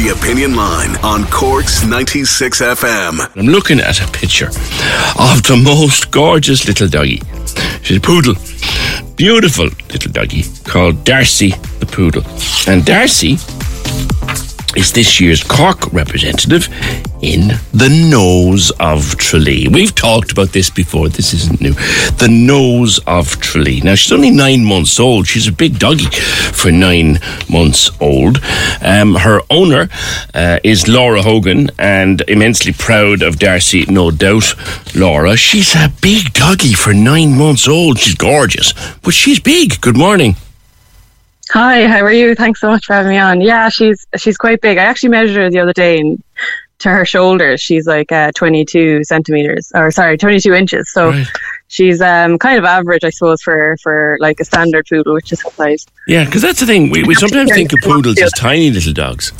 The Opinion Line on Cork's 96 FM. I'm looking at a picture of the most gorgeous little doggy. She's a poodle. Beautiful little doggy called Darcy the poodle. And Darcy is this year's Cork representative in the Nose of Tralee. We've talked about this before, this isn't new. The Nose of Tralee. Now, she's only nine months old. She's a big doggy for nine months old. Um, her owner uh, is Laura Hogan and immensely proud of Darcy, no doubt. Laura, she's a big doggy for nine months old. She's gorgeous, but she's big. Good morning. Hi, how are you? Thanks so much for having me on. Yeah, she's she's quite big. I actually measured her the other day, and to her shoulders, she's like uh, 22 centimeters, or sorry, 22 inches. So Right. she's um, kind of average, I suppose, for for like a standard poodle, which is her size. Yeah, because that's the thing. We, we sometimes think of poodles as tiny little dogs.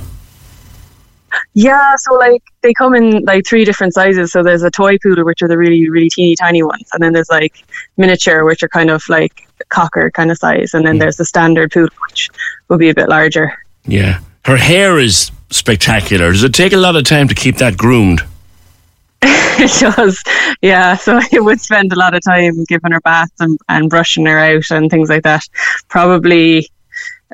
Yeah, so like they come in like three different sizes. So there's a toy poodle, which are the really really teeny tiny ones, and then there's like miniature, which are kind of like cocker kind of size, and then there's the standard poodle, which will be a bit larger. Yeah. Her hair is spectacular. Does it take a lot of time to keep that groomed? it does, yeah. So I would spend a lot of time giving her baths and, and brushing her out and things like that. Probably,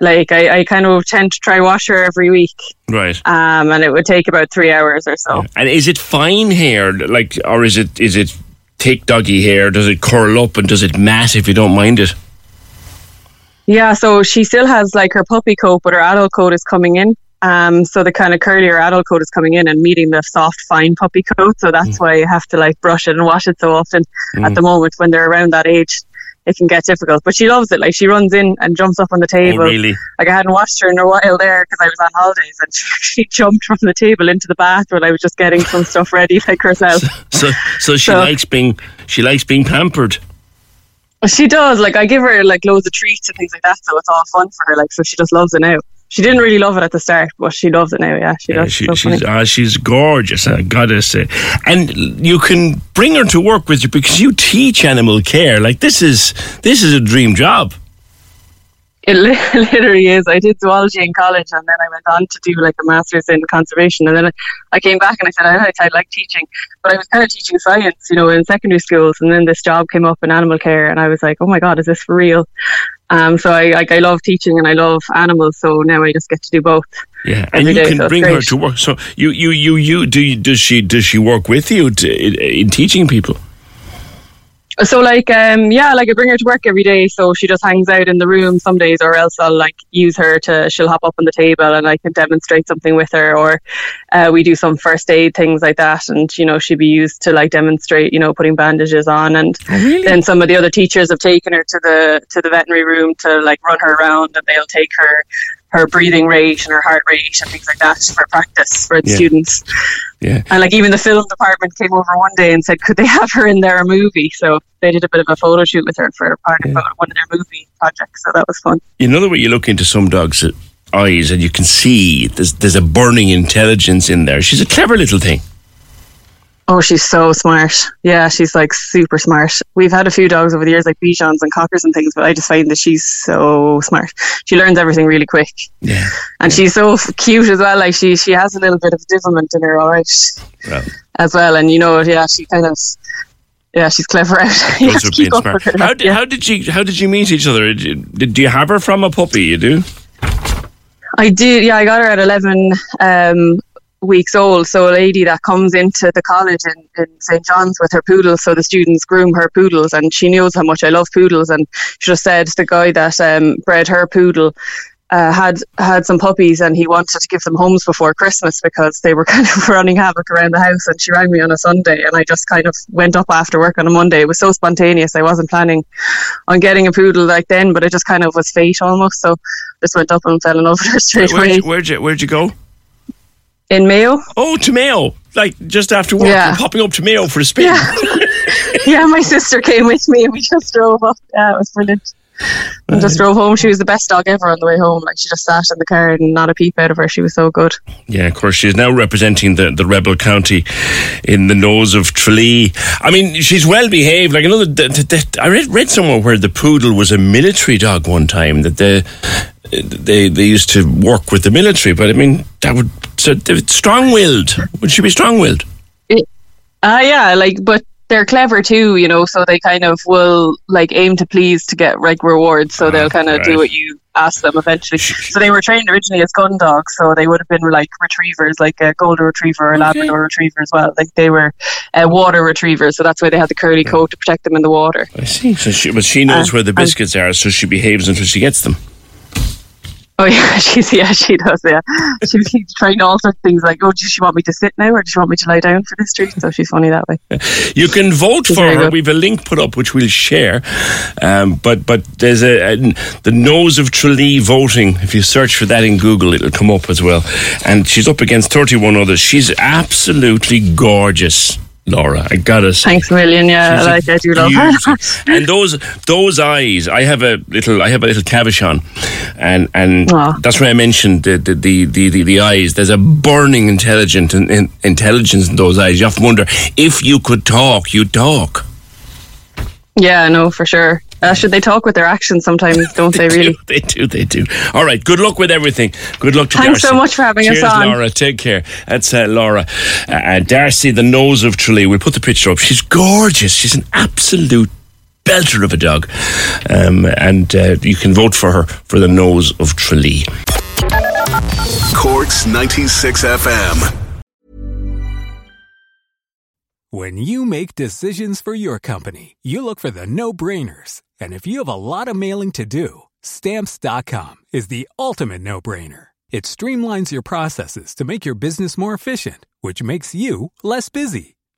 like I, I kind of tend to try wash her every week, Right. um, and it would take about three hours or so. And is it fine hair, like, or is it is it thick doggy hair? Does it curl up and does it mat if you don't mind it? Yeah, so she still has like her puppy coat, but her adult coat is coming in. Um, so the kind of curlier adult coat is coming in and meeting the soft, fine puppy coat. So that's why you have to like brush it and wash it so often. At the moment, when they're around that age, it can get difficult. But she loves it. Like she runs in and jumps up on the table. Oh, really? Like I hadn't watched her in a while there because I was on holidays, and she actually jumped from the table into the bath when I was just getting some stuff ready, like herself. So, so she So- likes being she likes being pampered. She does. Like I give her like loads of treats and things like that, so it's all fun for her. Like so, she just loves it now. She didn't really love it at the start, but she loves it now. Yeah, she Yeah, does. she, So she's ah, she's gorgeous. I gotta say, and you can bring her to work with you because you teach animal care. Like this is this is a dream job. It literally is. I did zoology in college, and then I went on to do like a master's in conservation. And then I came back and I said I, I like teaching, but I was kind of teaching science, you know, in secondary schools. And then this job came up in animal care, and I was like, oh my god, is this for real? Um, so I like I love teaching and I love animals. So now I just get to do both. Yeah, and you day, can so bring her to work. So you you you you do you, does she does she work with you to, in, in teaching people? So like um yeah, like I bring her to work every day, so she just hangs out in the room some days, or else I'll like use her to she'll hop up on the table and I can demonstrate something with her, or uh, we do some first aid things like that, and you know she'd be used to like demonstrate, you know, putting bandages on, and then some of the other teachers have taken her to the to the veterinary room to like run her around, and they'll take her her breathing rate and her heart rate and things like that for practice for the Yeah. students. Yeah. And like even the film department came over one day and said, could they have her in their movie? So they did a bit of a photo shoot with her for part of one of their movie projects. So that was fun. You know the way you look into some dogs' eyes and you can see there's there's a burning intelligence in there. She's a clever little thing. Oh, she's so smart. Yeah, she's like super smart. We've had a few dogs over the years, like Bichons and Cockers and things, but I just find that she's so smart. She learns everything really quick. Yeah. And she's so cute as well. Like she, she has a little bit of divilment in her, all right, Well, as well. And you know, yeah, she kind of, yeah, she's clever those are keep being up smart. her. How did, Yeah. how did you how did you meet each other? Did, did, do you have her from a puppy? You do. I did, yeah. I got her at 11 um, weeks old. So a lady that comes into the college in, in St. John's with her poodles. So the students groom her poodles and she knows how much I love poodles. And she just said the guy that um, bred her poodle uh, had had some puppies and he wanted to give them homes before Christmas because they were kind of running havoc around the house. And she rang me on a Sunday and I just kind of went up after work on a Monday. It was so spontaneous. I wasn't planning on getting a poodle like then, but it just kind of was fate almost. So just went up and fell in love with her straight Where'd away. you, where'd you where'd you go? In Mayo? Oh, to Mayo. Like just after work, Yeah. popping up to Mayo for a spin. Yeah. yeah, my sister came with me and we just drove up. Yeah, it was brilliant. And just drove home. She was the best dog ever on the way home. Like she just sat in the car and not a peep out of her. She was so good. Yeah, of course, she's now representing the, the rebel county in the nose of Tralee. I mean, she's well behaved. Like another, the, the, the, I read, read somewhere where the poodle was a military dog one time that they they they used to work with the military. But I mean, that would So strong willed. Would she be strong willed? Ah, uh, yeah, like, but they're clever too, you know, so they kind of will like aim to please to get like rewards, so they'll kind of right. do what you ask them eventually. So they were trained originally as gun dogs, so they would have been like retrievers, like a golden retriever or a Labrador retriever as well. Like they were uh, water retrievers, so that's why they had the curly coat to protect them in the water. I see. So she, but she knows Uh, where the biscuits are, so she behaves until she gets them. Oh yeah, she's yeah, she does. Yeah, she keeps trying all sorts of things like, oh, does she want me to sit now, or does she want me to lie down for this treat? So she's funny that way. You can vote for her. good. We've a link put up which we'll share. Um, but but there's a, a the nose of Tralee voting. If you search for that in Google, it'll come up as well. And she's up against 31 others. She's absolutely gorgeous. Laura, I gotta say. Thanks a million. Yeah, She's a like I do love her. and those those eyes, I have a little, I have a little cavachon, and and Aw. that's why I mentioned the the, the, the, the, eyes. There's a burning intelligent in, in, intelligence in those eyes. You often wonder if you could talk, you'd talk. Yeah, no, for sure. Uh, should they talk with their actions sometimes? Don't they, really? do, they do, they do. All right, good luck with everything. Good luck to Thanks Darcy. so much for having us on. Laura. Take care. That's uh, Laura. Uh, uh, Darcy, the nose of Tralee. We'll put the picture up. She's gorgeous. She's an absolute belter of a dog. Um, and uh, you can vote for her for the nose of Tralee. Corks 96 FM. When you make decisions for your company, you look for the no brainers. And if you have a lot of mailing to do, stamps.com is the ultimate no brainer. It streamlines your processes to make your business more efficient, which makes you less busy.